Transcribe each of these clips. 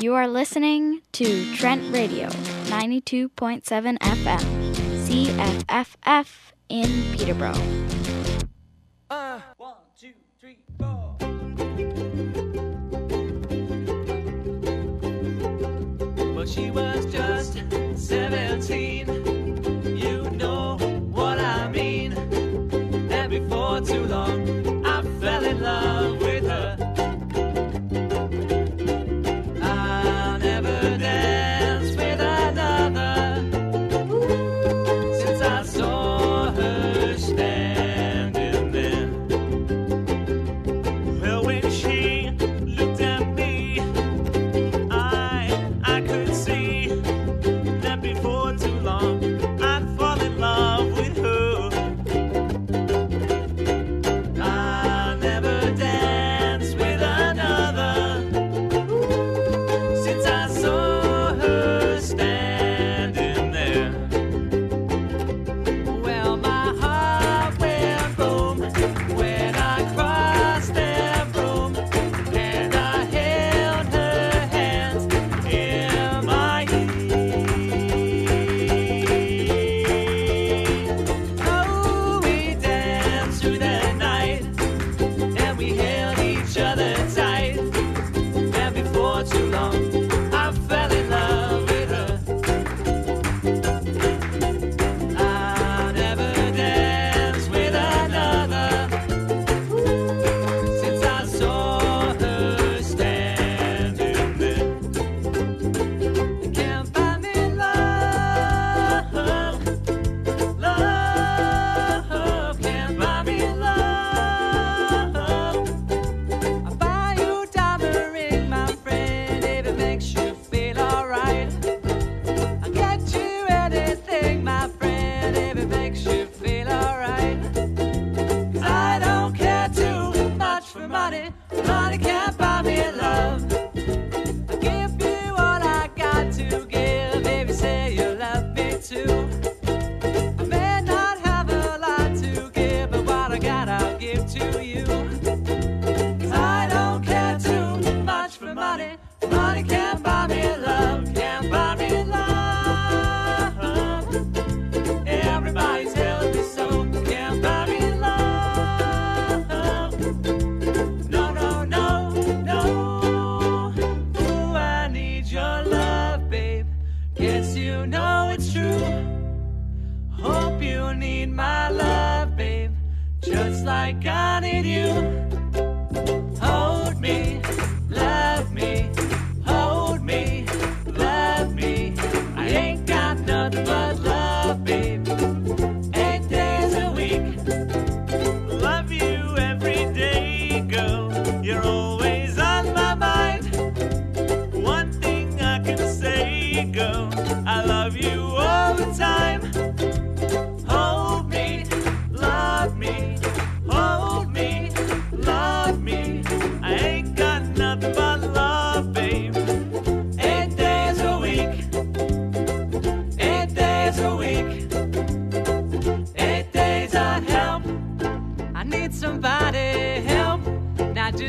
You are listening to Trent Radio, 92.7 FM, CFFF in Peterborough. Uh, one, two, three, four. But she was just 17. You know what I mean. And before too long,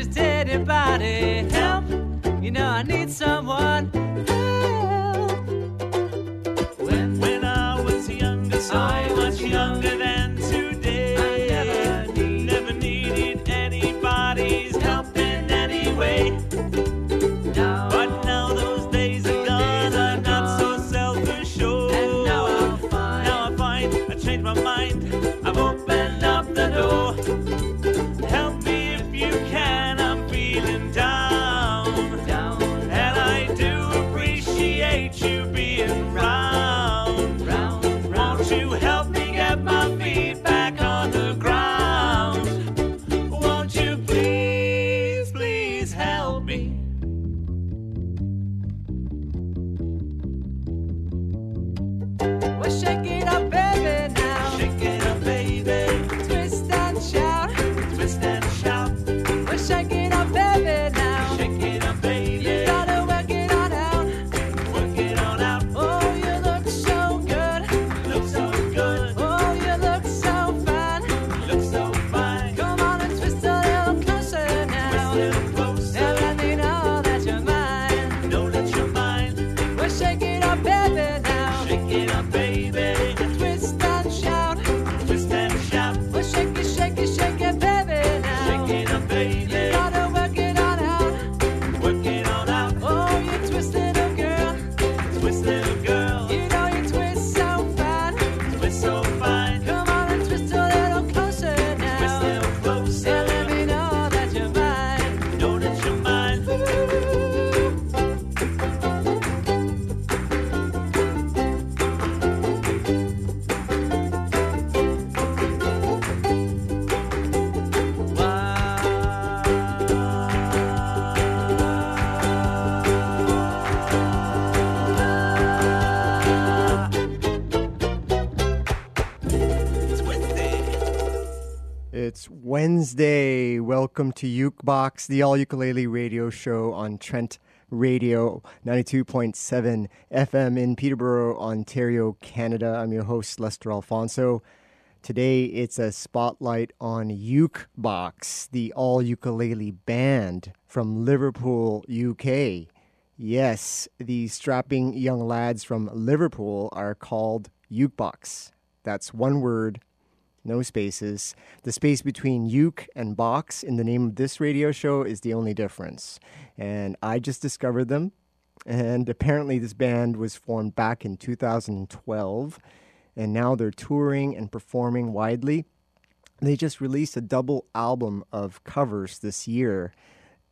who's anybody. Help, you know I need someone. Help. When, when I was younger, so I much younger. Wednesday. Welcome to Ukebox, the all ukulele radio show on Trent Radio 92.7 FM in Peterborough, Ontario, Canada. I'm your host, Lester Alfonso. Today it's a spotlight on Ukebox, the all ukulele band from Liverpool, UK. Yes, the strapping young lads from Liverpool are called Ukebox. That's one word, no spaces. The space between uke and box in the name of this radio show is the only difference. And I just discovered them. And apparently, this band was formed back in 2012. And now they're touring and performing widely. They just released a double album of covers this year.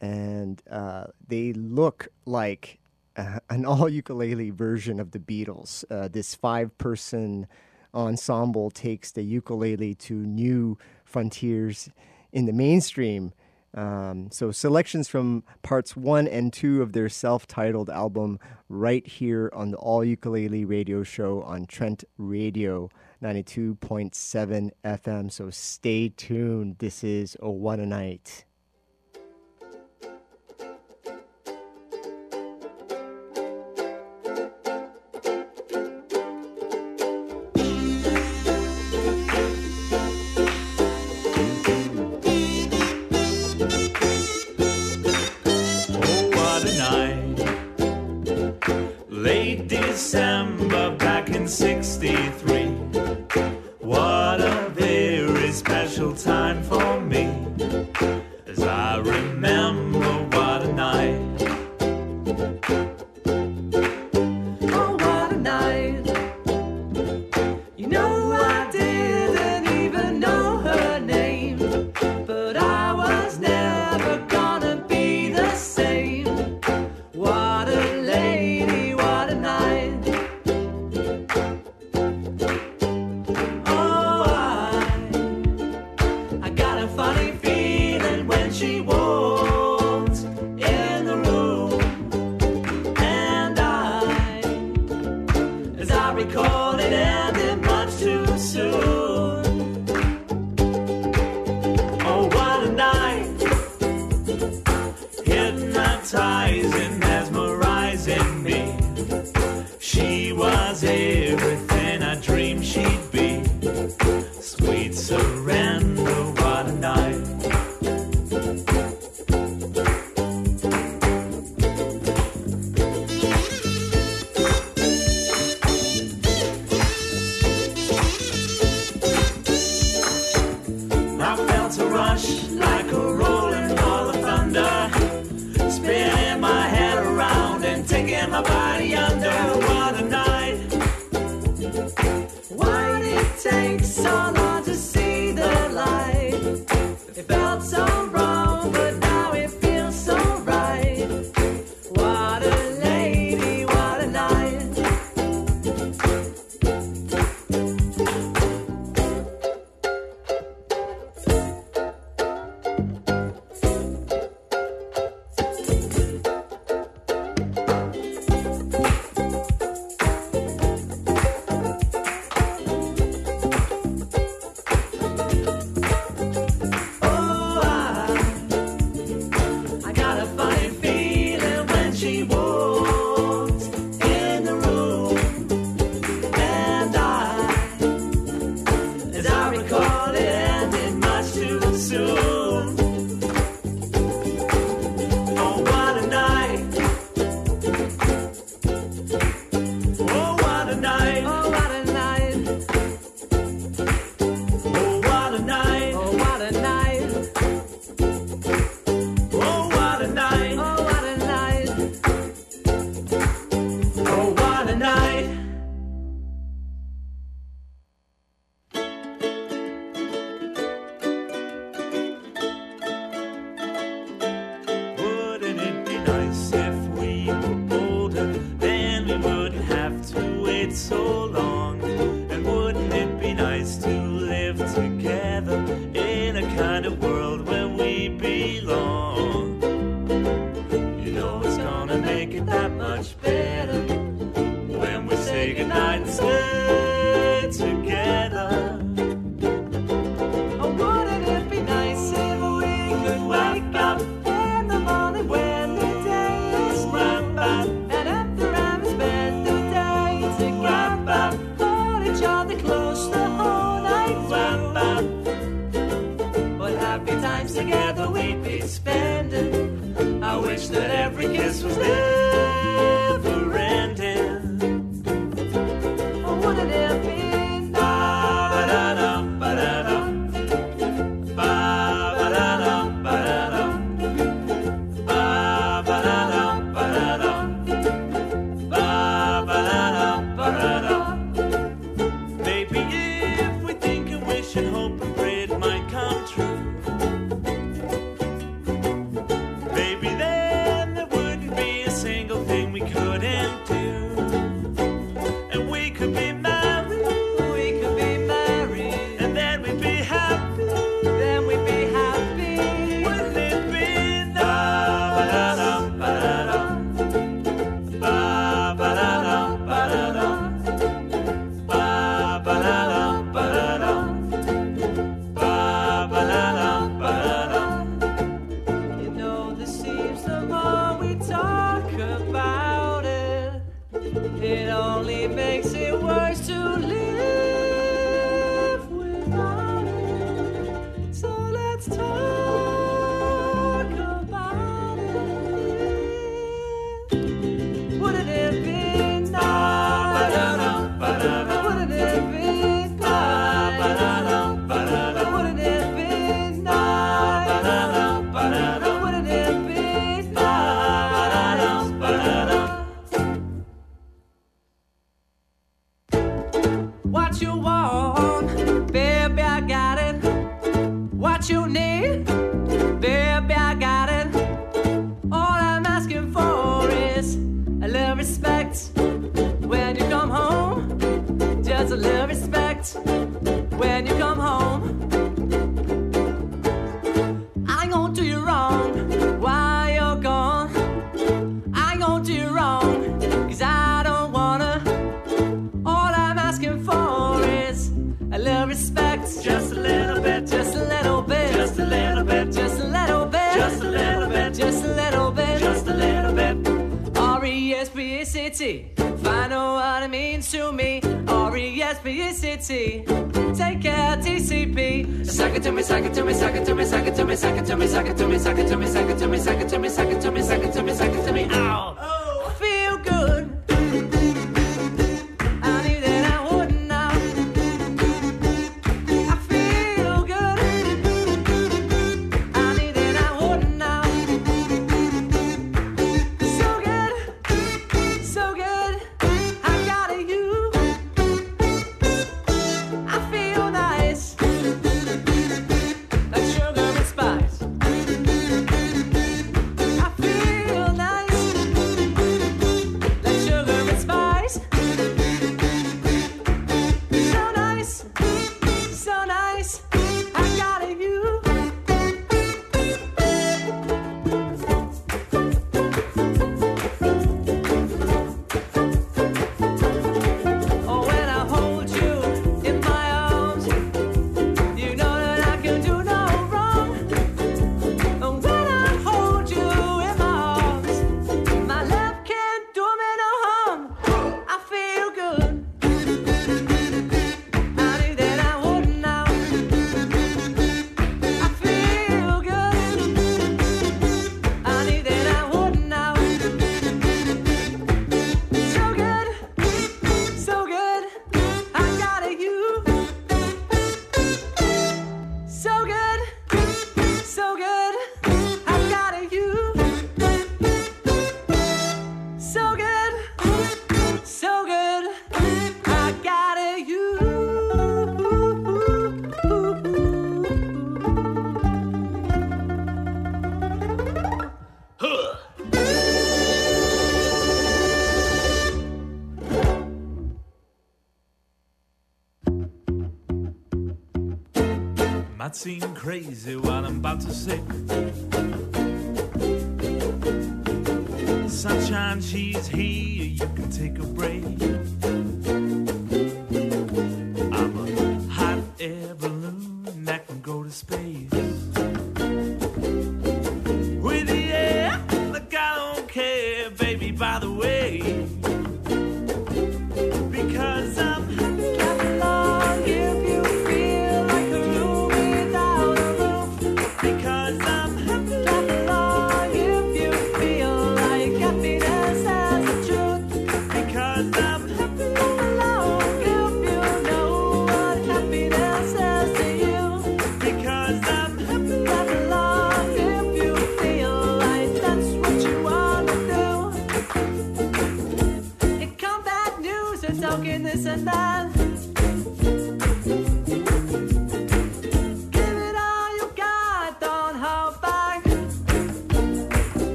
And uh, they look like uh, an all ukulele version of the Beatles. Uh, this five person ensemble takes the ukulele to new frontiers in the mainstream. Um, so, selections from parts one and two of their self titled album, right here on the All Ukulele Radio Show on Trent Radio 92.7 FM. So, stay tuned. This is Oh What a Night. what you want, baby, I got it. What you need, baby, I got it. All I'm asking for is a little respect when you come home. Just a little respect when you respectability. Find out what it means to me. R-E-S-P-E-C-T. Take care, TCP. Suck it to me, suck it to me, suck it to me, suck it to me, suck it to me, suck it to me, suck it to me, suck it to me, suck it to me, suck it to me, suck it to me, suck it to me, suck it to me, ow. seem crazy what I'm about to say. Sunshine, she's here, you can take a break.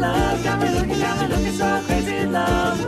love. Got me looking, got me looking so crazy in love.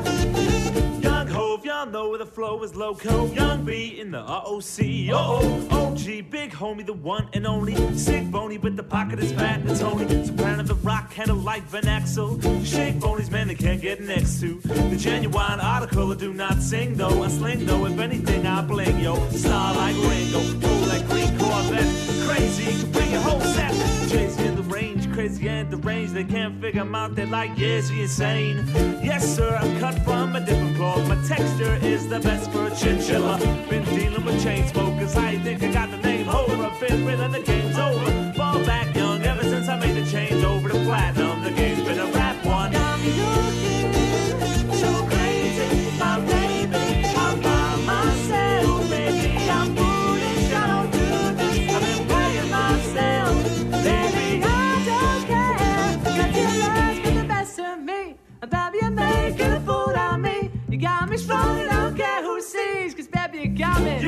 Young Hove, y'all know where the flow is loco. Young B in the ROC. Oh, OG, big homie, the one and only. Sick bony, but the pocket is fat and Tony. Soprano, the rock, handle like Van Axel. Shake bonies, man, they can't get next to. The genuine article, I do not sing though. I sling though, if anything, I bling, yo. Star like Ringo, cool like Green Corvette. Crazy, you can bring your whole set. Crazy in the range, crazy at the range. They can't figure him out, they're like, yes, he insane? Yes, sir, I'm cut from a different cloth. My texture is the best for a chinchilla. Been dealing with chain smokers, I think I got the name. Hold up, been real the game's over. Fall back.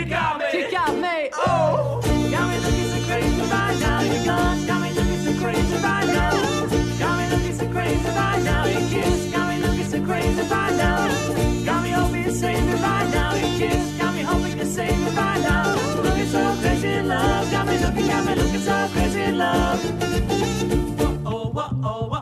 You got me. You got me. Oh. Got me looking so crazy right now. You're gone. Got me looking so crazy right now. Got me looking so crazy right now. Your kiss. Got me looking so crazy right now. Got me hoping to save me right now. You kiss. Got me hoping to save me right now. Looking so crazy in love. Got me looking, got me looking so crazy in love. Whoa, oh, whoa, oh, whoa.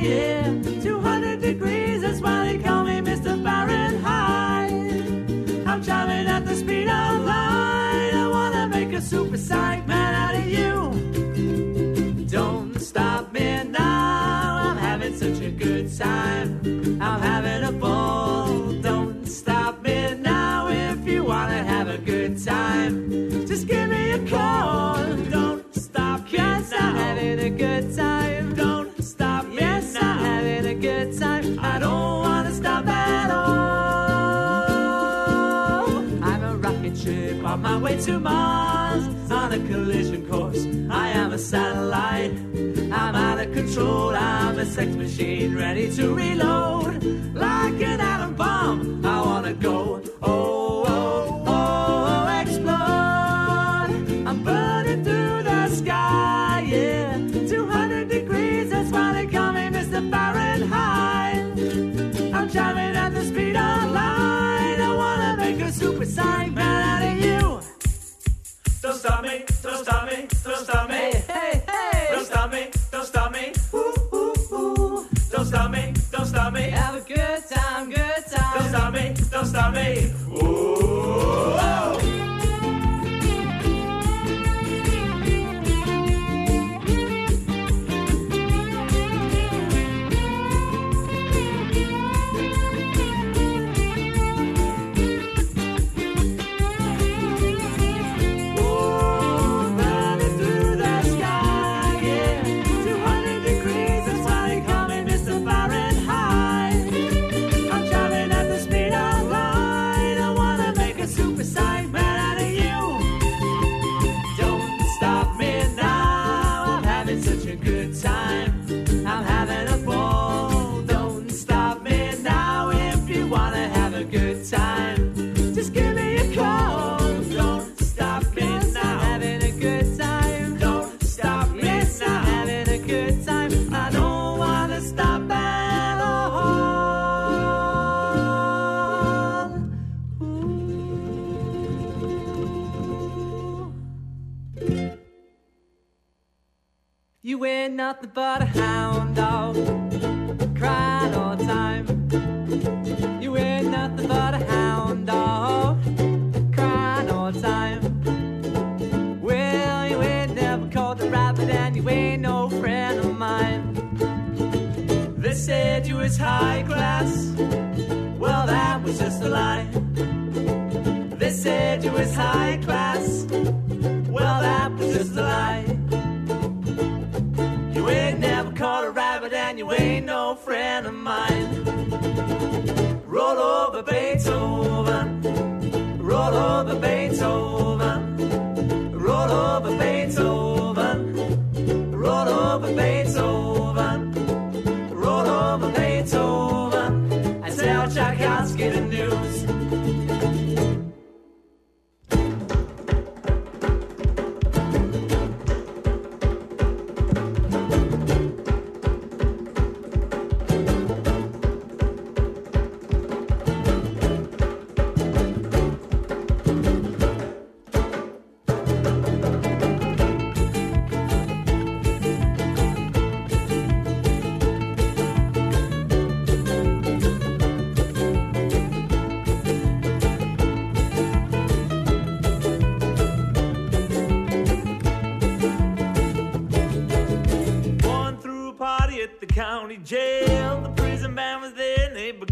200 degrees, that's why they call me Mr. Fahrenheit. I'm driving at the speed of light. I wanna make a super sonic man out of you. Don't stop me now. I'm having such a good time. I'm having a ball. way to Mars on a collision course. I am a satellite. I'm out of control. I'm a sex machine ready to reload like an atom bomb. I stop me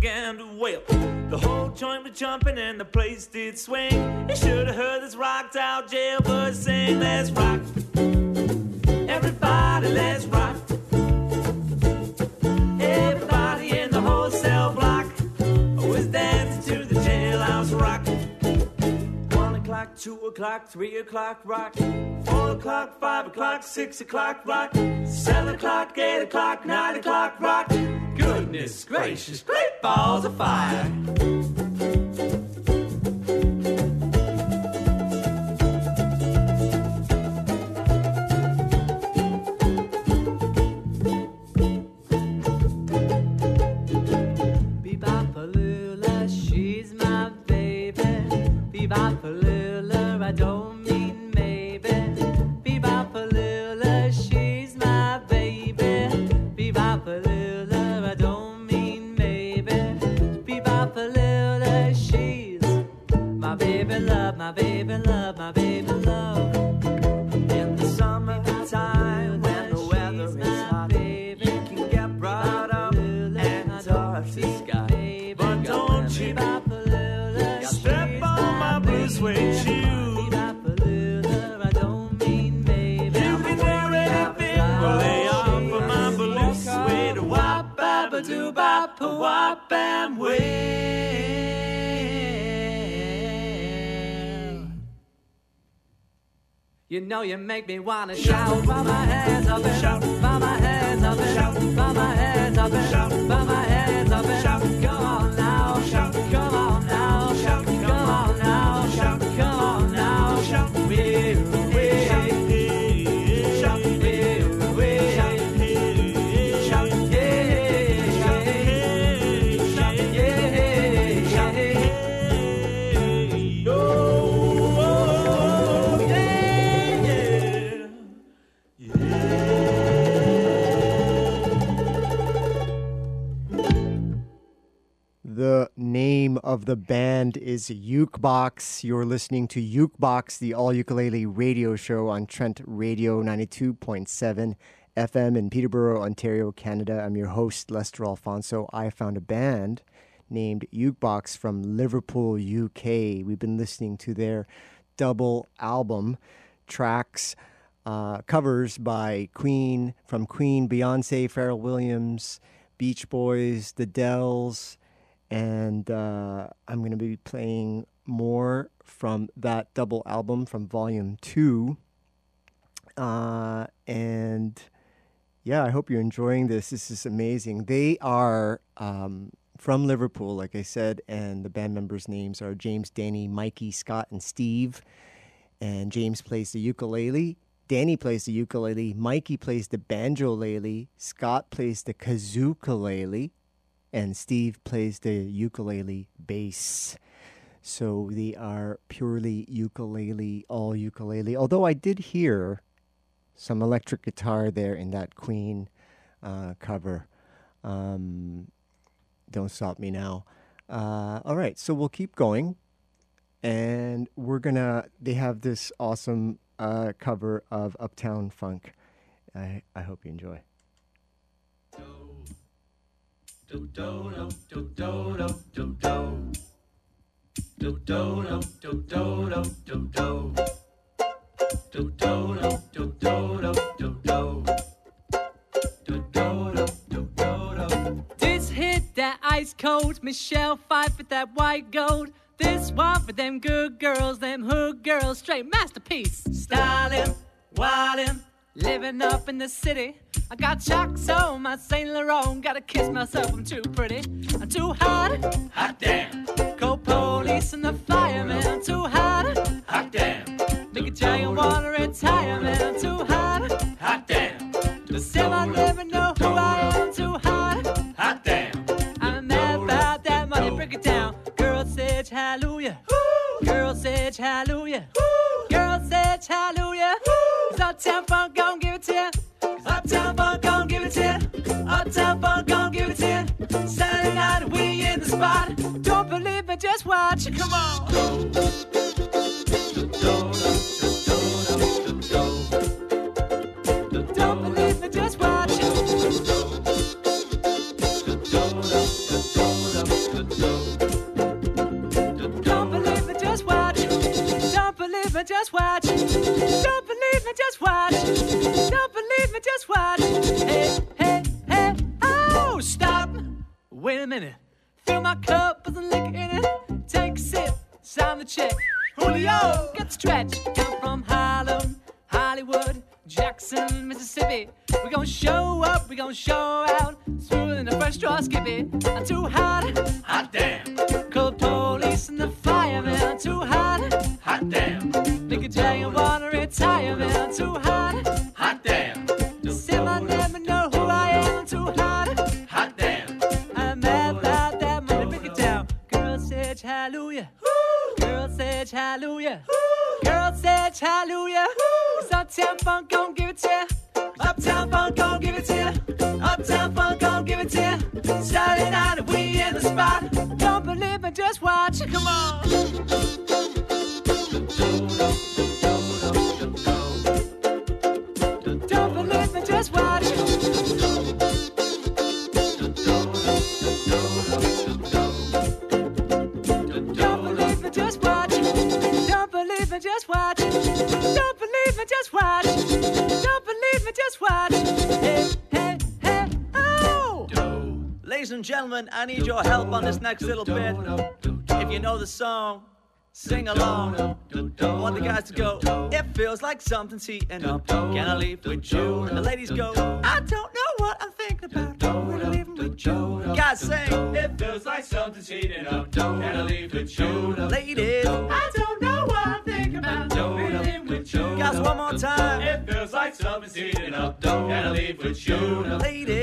began to wail. The whole joint was jumping and the place did swing. You should have heard this rocked out jailbird sing, Let's rock. O'clock, three o'clock, rock. Four o'clock, five o'clock, six o'clock, rock. Seven o'clock, eight o'clock, nine o'clock, rock. Goodness gracious, great balls of fire. Baba, doo, bop, wop, and wait. You know you make me wanna shout, throw my hands up and shout, throw my hands up and shout, throw my hands up and shout, throw my hands up and shout. Come on now, shout, come on now, of the band is Ukebox. You're listening to Ukebox, the all ukulele radio show on Trent Radio 92.7 FM in Peterborough, Ontario, Canada. I'm your host, Lester Alfonso. I found a band named Ukebox from Liverpool, UK. We've been listening to their double album tracks, uh, covers by Queen, from Queen, Beyonce, Pharrell Williams, Beach Boys, The Dells, and uh, I'm going to be playing more from that double album from Volume 2. Uh, and yeah, I hope you're enjoying this. This is amazing. They are um, from Liverpool, like I said, and the band members' names are James, Danny, Mikey, Scott, and Steve. And James plays the ukulele. Danny plays the ukulele. Mikey plays the banjo-lele. Scott plays the kazookalele. And Steve plays the ukulele bass. So they are purely ukulele, all ukulele. Although I did hear some electric guitar there in that Queen uh, cover. Um, don't stop me now. Uh, all right, so we'll keep going, and we're gonna. They have this awesome uh, cover of Uptown Funk. I I hope you enjoy. Do do do do do do do do Do do do do do do do do. Do do do do do do. This hit that ice cold, Michelle Pfeiffer that white gold. This one for them good girls, them hood girls, straight masterpiece. Styling, wildin', living up in the city. I got chucks on my Saint Laurent, gotta kiss myself, I'm too pretty. I'm too hot, Hot damn. cold police and the fireman. I'm too hot, Hot damn. make a giant water retirement. I'm too hot, Hot damn. to still I never know who I am. Too hot. Hot damn. I'm mad about that money, break it down. Girl said hallelujah. Girl said hallelujah. Girl said hallelujah. Cause Uptown spot. Don't believe me, just watch. Come on. Don't believe me, just watch. Don't believe me, just watch. Don't believe me, just watch. Don't believe me, just watch. Don't believe me, just watch. Hey, hey, hey, oh, stop. Wait a minute. Fill my cup with some liquor in it. Take a sip, sign the check. Julio, get the stretch. Come from Harlem, Hollywood, Jackson, Mississippi. We gon' show up, we gon' show out. Smooth in the fresh straw, skippy. I'm too hot. Hot damn. Cold police and the fireman, I'm too hot. Hot damn. Make a giant wanna retire, man, I'm too hot. Hot damn. Hallelujah. Girl said hallelujah. Cause Uptown Funk gon' give it to ya. Uptown Funk gon' give it to ya. Uptown Funk gon' give it to ya. Saturday night we in the spot. Don't believe me, just watch. It. Come on. Don't believe me, just watch. Me, just watch. Don't believe me, just watch. Don't believe me, just watch. Hey, hey, hey, oh! Ladies and gentlemen, I need your help on this next little bit. If you know the song, sing along. I want the guys to go. It feels like something's heating up. Can I leave with you? And the ladies go. I don't know what I'm thinking about. When I leave with. Guys sing. It feels like something's heating up. Can I leave with you? Ladies. I don't know what I'm thinking about. Feeling with you. Guys, one more time. It feels like something's heating up. Can I leave with you? Ladies.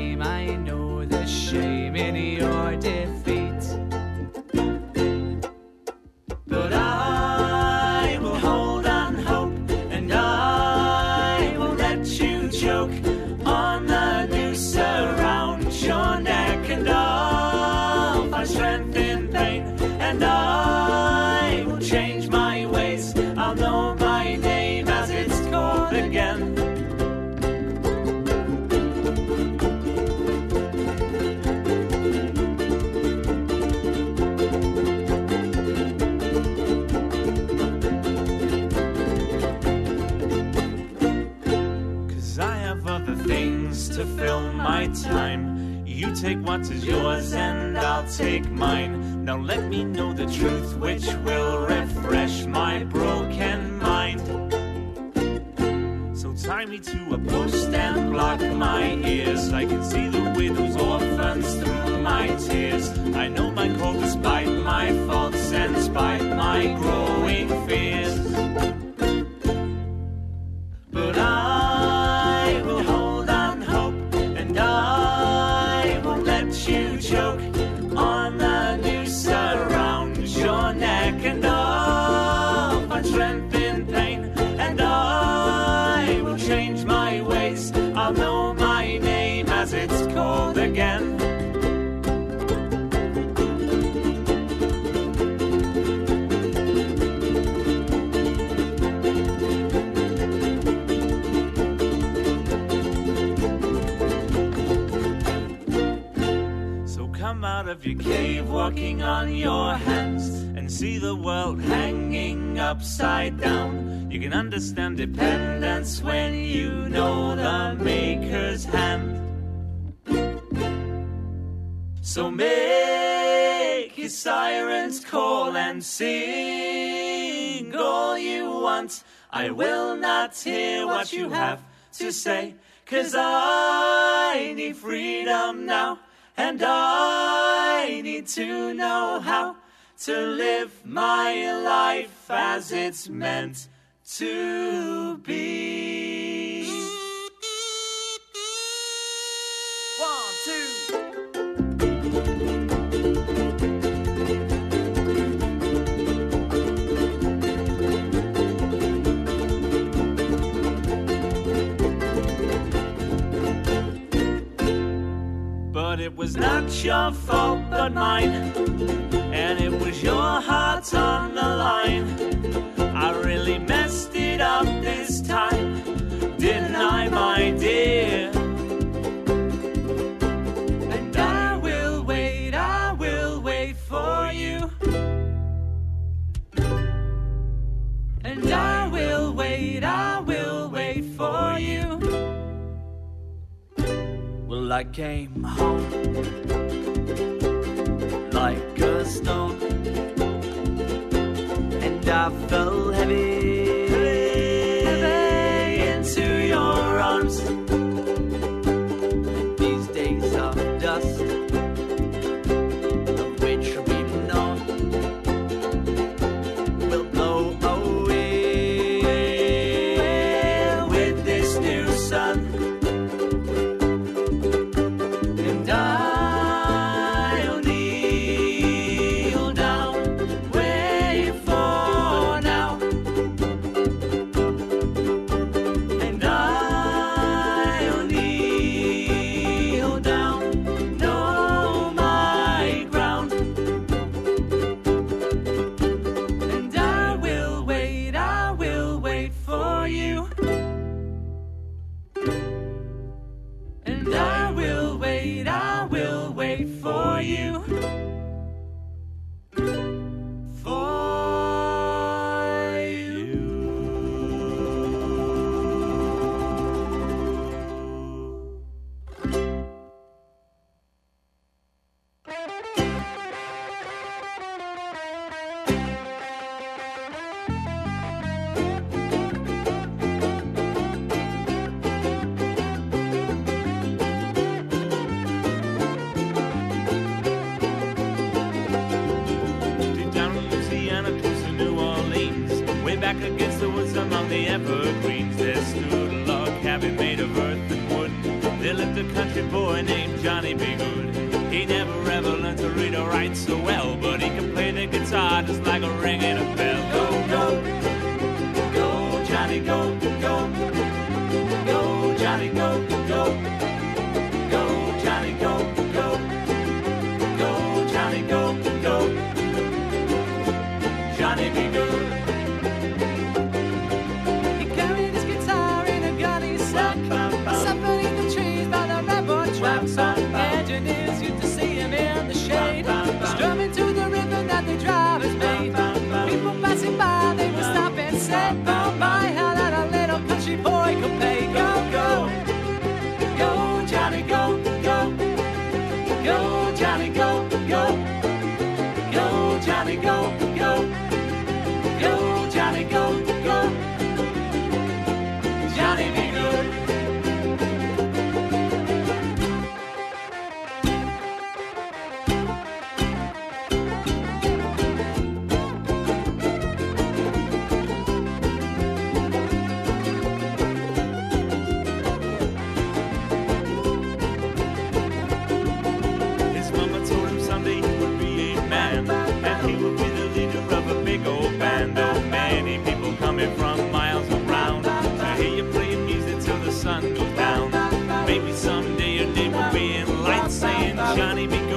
Same. I know the shame in your defeat. Take what is yours and I'll take mine. Now let me know the truth which will refresh my broken mind. So tie me to a post and block my ears. I can see the widow's orphans through my tears. I know my call despite my faults and spite my growing of your cave walking on your hands and see the world hanging upside down. You can understand dependence when you know the maker's hand. So make his sirens call and sing all you want. I will not hear what you have to say, cause I need freedom now, and I need to know how to live my life as it's meant to be. Was not your fault but mine, and it was your heart on the line. I really messed it up this time, Well, I came home like a stone, and I fell heavy, Heavy I'm sorry. coming from miles around. I hear you playing music till the sun goes down. Maybe someday your name will be in lights saying Johnny be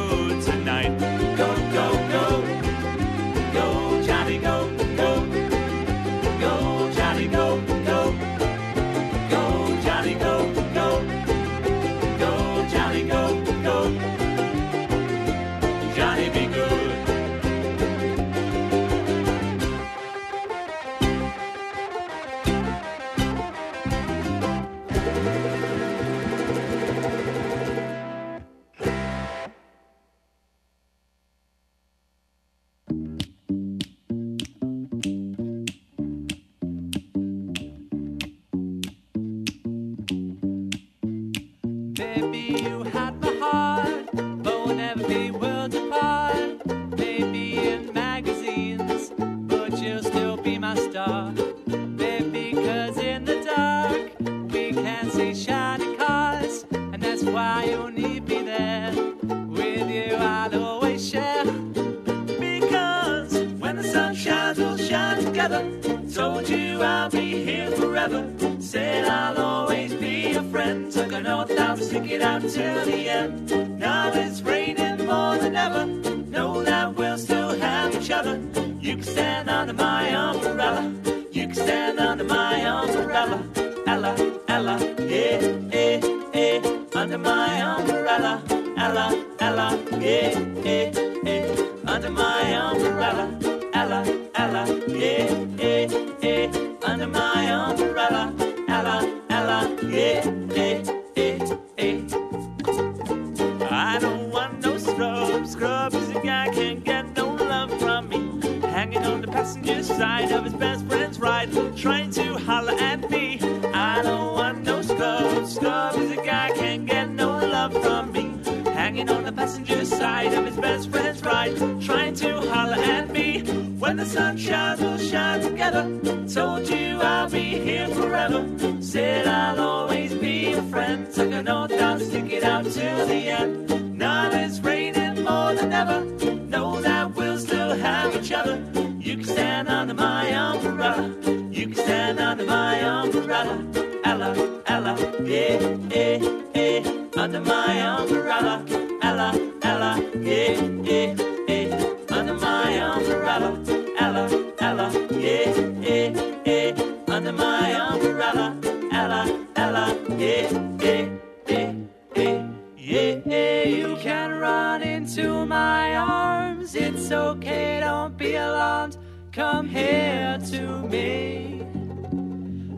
my umbrella, Ella, Ella, yeah, yeah, yeah, yeah, yeah, yeah. You can run into my arms, it's okay, don't be alarmed. Come here to me.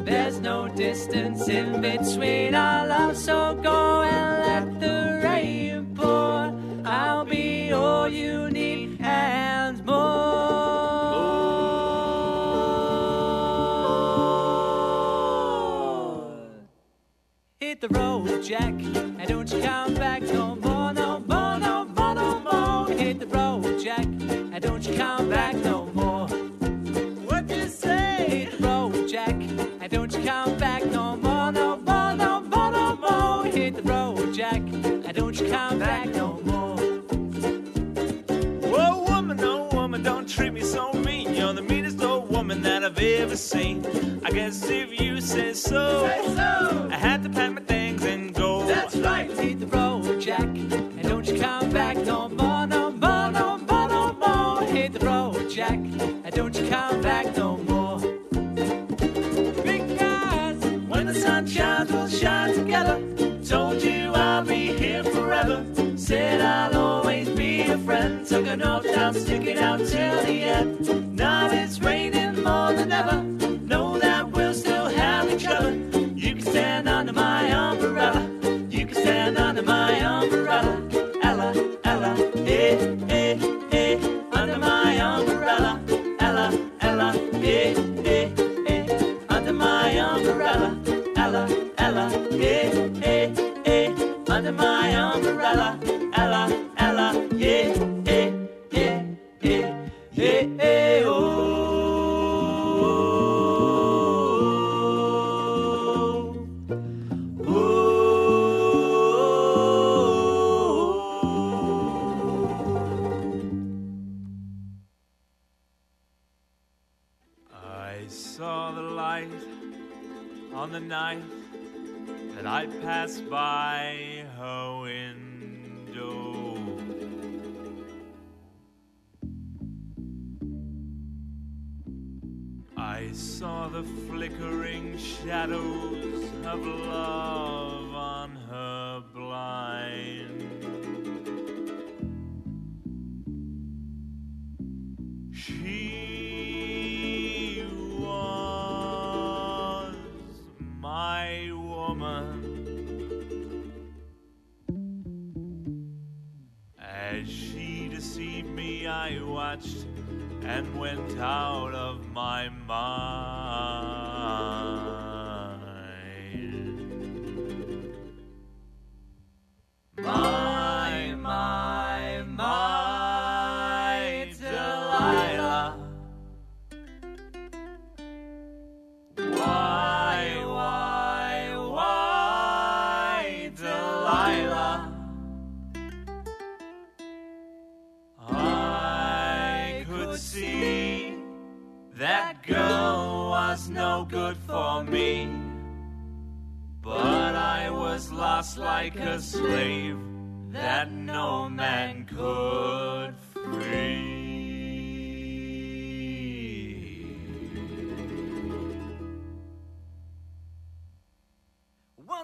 There's no distance in between our love, so go and let the rain pour. I'll be all you Jack. And don't you come back no more, no more, no more, no more. Hit the road, Jack. And don't you come back no more. What do you say? Hit the road, Jack. And don't you come back no more, no more, no more, no more. Hit the road, Jack. And don't you come back no more. Oh woman, oh woman, don't treat me so ever seen. I guess if you say so, I had to pack my things and go. That's right, hit the road, Jack. And don't you come back no more, no more, no more, no more. Hit the road, Jack. And don't you come back no more. Because When the sun shines, we'll shine together. Told you I'll be here forever. Said I'll always a friend. Took an oath, I'm it out till the end. Now it's raining more than ever. Know that we'll still have each other. You can stand under my umbrella. You can stand under my umbrella. Ella, Ella, eh, eh, eh. Under my umbrella. Ella, Ella, eh, eh, eh. Under my umbrella. Ella, Ella, eh, eh, eh. Under my umbrella. Ella, Ella, yeah,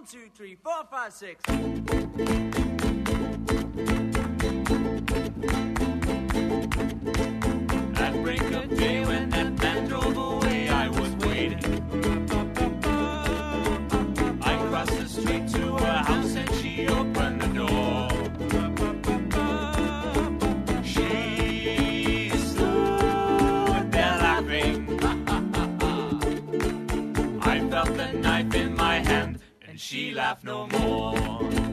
One, two, three, four, five, six. Laughed no more.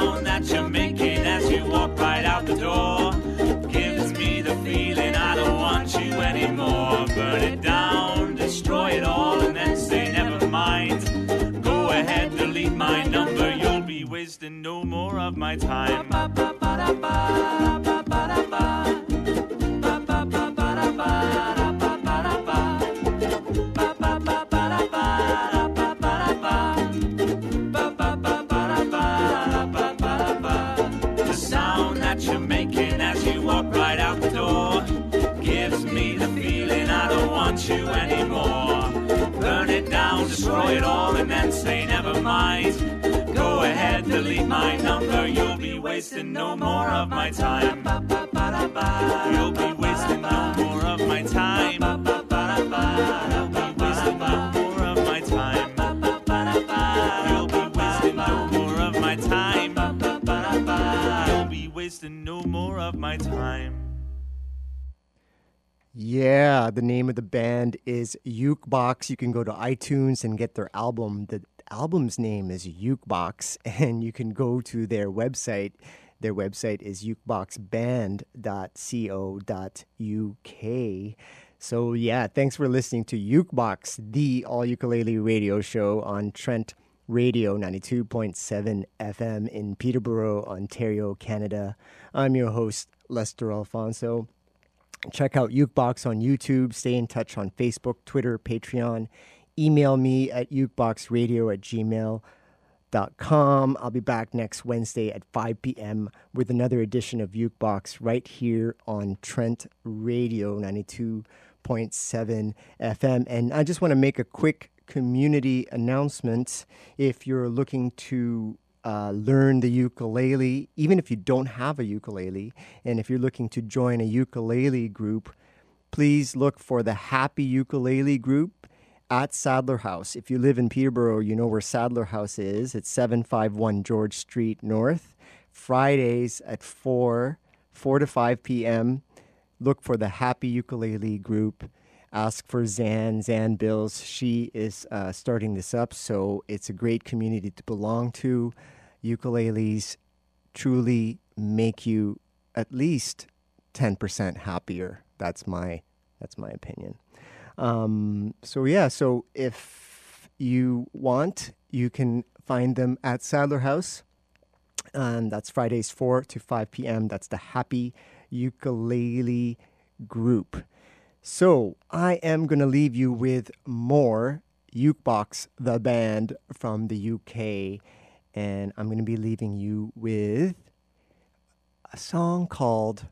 That you're no more of my time. You'll be wasting no more of my time. No more of my time. Yeah, the name of the band is Ukebox. You can go to iTunes and get their album. The album's name is Ukebox, and you can go to their website. Their website is ukeboxband.co.uk. So, yeah, thanks for listening to Ukebox, the all ukulele radio show on Trent Radio 92.7 FM in Peterborough, Ontario, Canada. I'm your host, Lester Alfonso. Check out Ukebox on YouTube. Stay in touch on Facebook, Twitter, Patreon. Email me at ukeboxradio at gmail.com. I'll be back next Wednesday at 5 p.m. with another edition of Ukebox right here on Trent Radio 92.7 FM. And I just want to make a quick community announcement. If you're looking to uh, learn the ukulele, even if you don't have a ukulele, and if you're looking to join a ukulele group, please look for the Happy Ukulele Group at Sadleir House. If you live in Peterborough, you know where Sadleir House is. It's 751 George Street North. Fridays at 4, 4 to 5 p.m. Look for the Happy Ukulele Group. Ask for Zan, Zan Bills. She is uh, starting this up, so it's a great community to belong to. Ukuleles truly make you at least 10% happier. That's my that's my opinion. Um, so yeah, so if you want, you can find them at Sadleir House, and that's Fridays 4 to 5 p.m. That's the Happy Ukulele Group. So I am to leave you with more Ukebox, the band from the UK, and I'm to be leaving you with a song called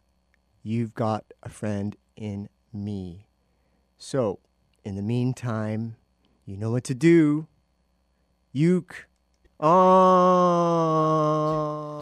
You've Got a Friend in Me. So, in the meantime, you know what to do. Uke on.